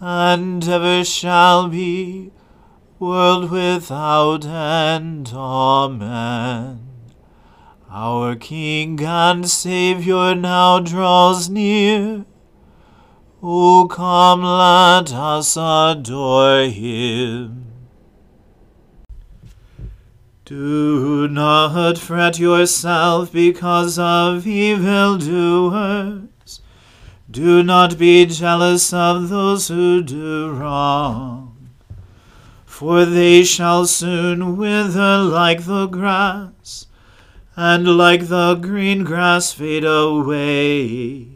and ever shall be, world without end. Amen. Our King and Saviour now draws near. O come, let us adore him. Do not fret yourself because of evil evildoers do not be jealous of those who do wrong, for they shall soon wither like the grass, and like the green grass fade away.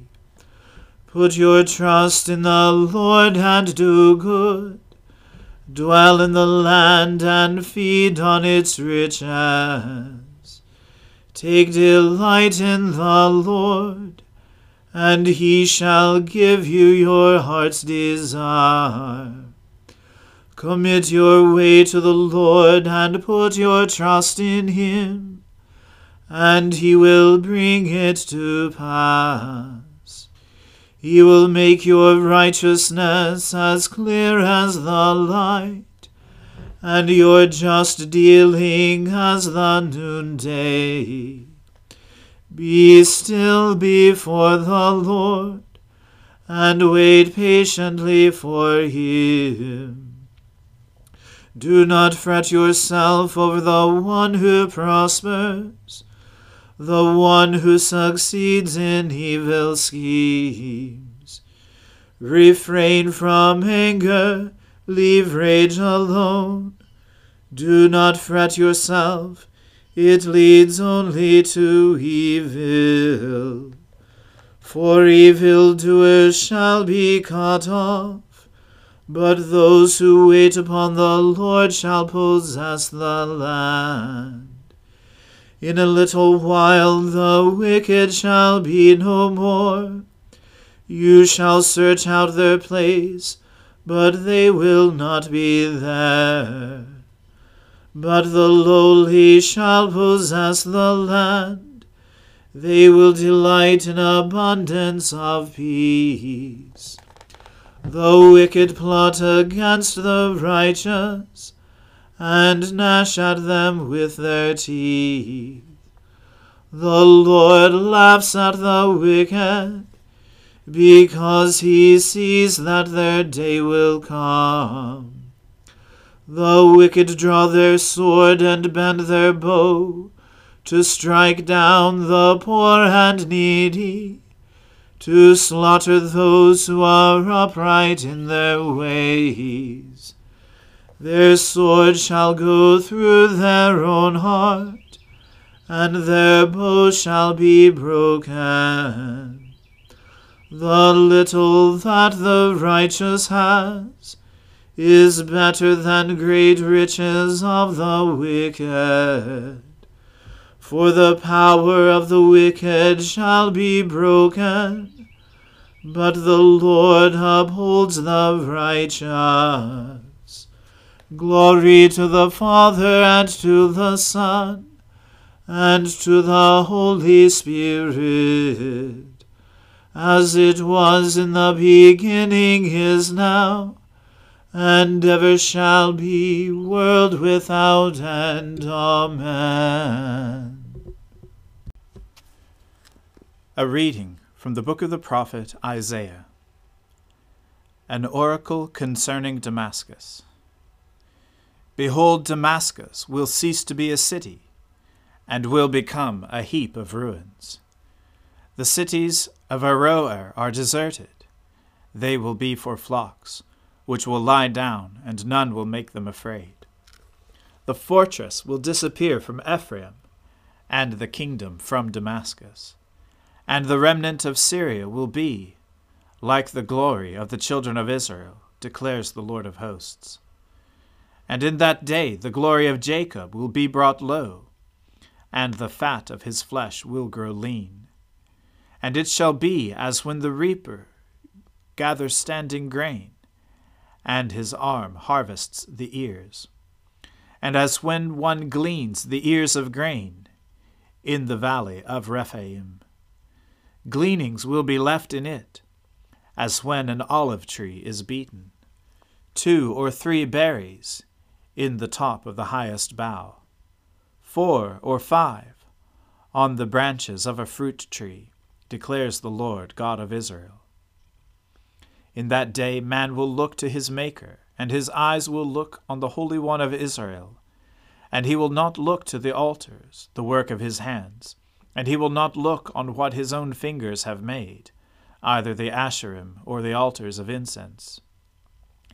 Put your trust in the Lord and do good. Dwell in the land and feed on its riches. Take delight in the Lord and he shall give you your heart's desire. Commit your way to the Lord and put your trust in him, and he will bring it to pass. He will make your righteousness as clear as the light, and your just dealing as the noonday. Be still before the Lord, and wait patiently for him. Do not fret yourself over the one who prospers, the one who succeeds in evil schemes. Refrain from anger, leave rage alone. Do not fret yourself it leads only to evil. For evildoers shall be cut off, but those who wait upon the Lord shall possess the land. In a little while the wicked shall be no more. You shall search out their place, but they will not be there. But the lowly shall possess the land. They will delight in abundance of peace. The wicked plot against the righteous, and gnash at them with their teeth. The Lord laughs at the wicked, because he sees that their day will come. The wicked draw their sword and bend their bow to strike down the poor and needy to slaughter those who are upright in their ways. Their sword shall go through their own heart, and their bow shall be broken. The little that the righteous has is better than great riches of the wicked. For the power of the wicked shall be broken, but the Lord upholds the righteous. Glory to the Father and to the Son and to the Holy Spirit, as it was in the beginning is now and ever shall be, world without end. Amen. A reading from the book of the prophet Isaiah. An oracle concerning Damascus. Behold, Damascus will cease to be a city, and will become a heap of ruins. The cities of Aroer are deserted. They will be for flocks, which will lie down, and none will make them afraid. The fortress will disappear from Ephraim, and the kingdom from Damascus and the remnant of Syria will be like the glory of the children of Israel, declares the Lord of hosts. And in that day the glory of Jacob will be brought low, and the fat of his flesh will grow lean. And it shall be as when the reaper gathers standing grain, and his arm harvests the ears, and as when one gleans the ears of grain in the valley of Rephaim gleanings will be left in it, as when an olive tree is beaten, two or three berries in the top of the highest bough, four or five on the branches of a fruit tree, declares the Lord God of Israel. In that day man will look to his Maker, and his eyes will look on the Holy One of Israel, and he will not look to the altars, the work of his hands and he will not look on what his own fingers have made, either the Asherim or the altars of incense.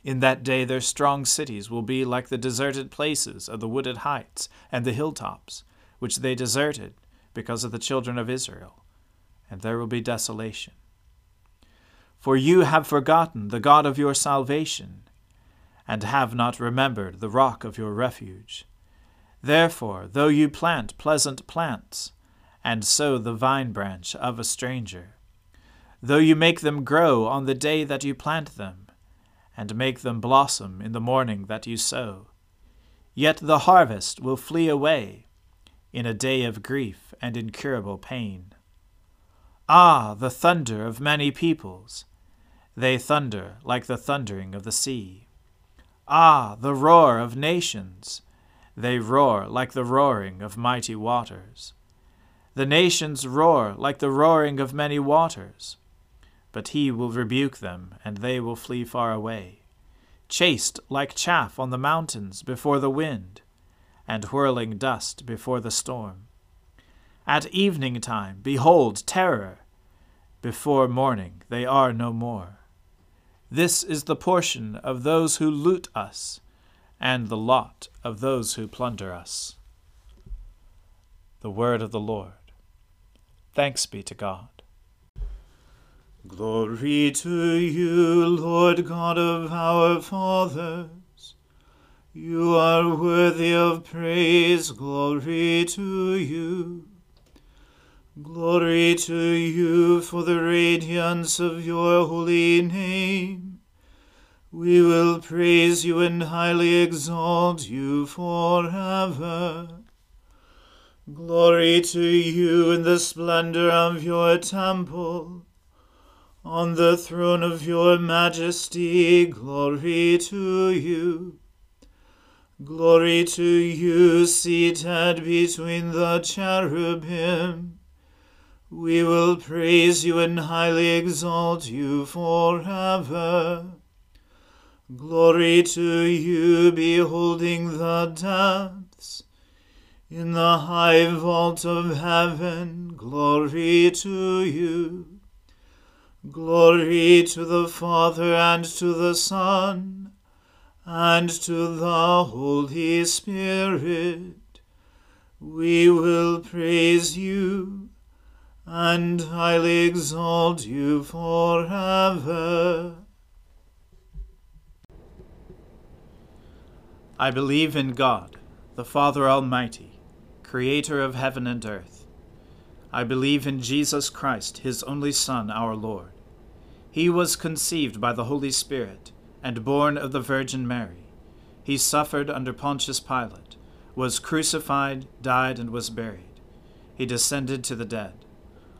In that day their strong cities will be like the deserted places of the wooded heights and the hilltops, which they deserted because of the children of Israel, and there will be desolation. For you have forgotten the God of your salvation, and have not remembered the rock of your refuge. Therefore, though you plant pleasant plants, and sow the vine branch of a stranger. Though you make them grow on the day that you plant them, and make them blossom in the morning that you sow, yet the harvest will flee away in a day of grief and incurable pain. Ah, the thunder of many peoples! They thunder like the thundering of the sea. Ah, the roar of nations! They roar like the roaring of mighty waters. The nations roar like the roaring of many waters. But he will rebuke them, and they will flee far away, chased like chaff on the mountains before the wind, and whirling dust before the storm. At evening time, behold, terror. Before morning, they are no more. This is the portion of those who loot us, and the lot of those who plunder us. The word of the Lord. Thanks be to God. Glory to you, Lord God of our fathers. You are worthy of praise. Glory to you. Glory to you for the radiance of your holy name. We will praise you and highly exalt you forever. Glory to you in the splendor of your temple. On the throne of your majesty, glory to you. Glory to you, seated between the cherubim. We will praise you and highly exalt you forever. Glory to you, beholding the depths. In the high vault of heaven, glory to you. Glory to the Father and to the Son and to the Holy Spirit. We will praise you and highly exalt you forever. I believe in God, the Father Almighty, creator of heaven and earth. I believe in Jesus Christ, his only Son, our Lord. He was conceived by the Holy Spirit and born of the Virgin Mary. He suffered under Pontius Pilate, was crucified, died, and was buried. He descended to the dead.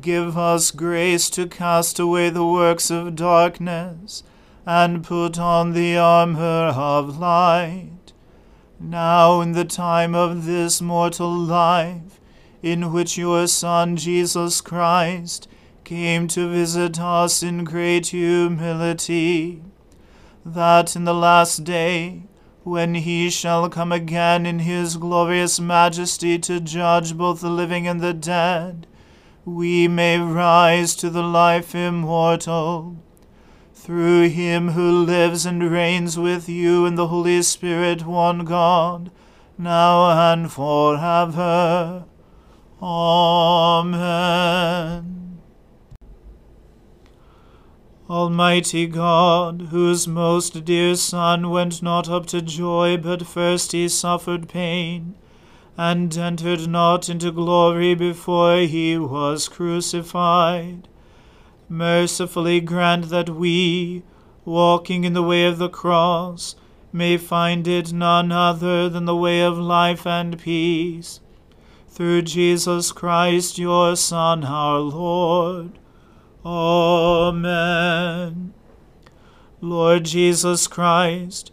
give us grace to cast away the works of darkness and put on the armor of light. Now, in the time of this mortal life, in which your Son Jesus Christ came to visit us in great humility, that in the last day, when he shall come again in his glorious majesty to judge both the living and the dead, we may rise to the life immortal. Through him who lives and reigns with you in the Holy Spirit, one God, now and forever. Amen. Almighty God, whose most dear Son went not up to joy, but first he suffered pain, and entered not into glory before he was crucified. Mercifully grant that we, walking in the way of the cross, may find it none other than the way of life and peace. Through Jesus Christ, your Son, our Lord. Amen. Lord Jesus Christ,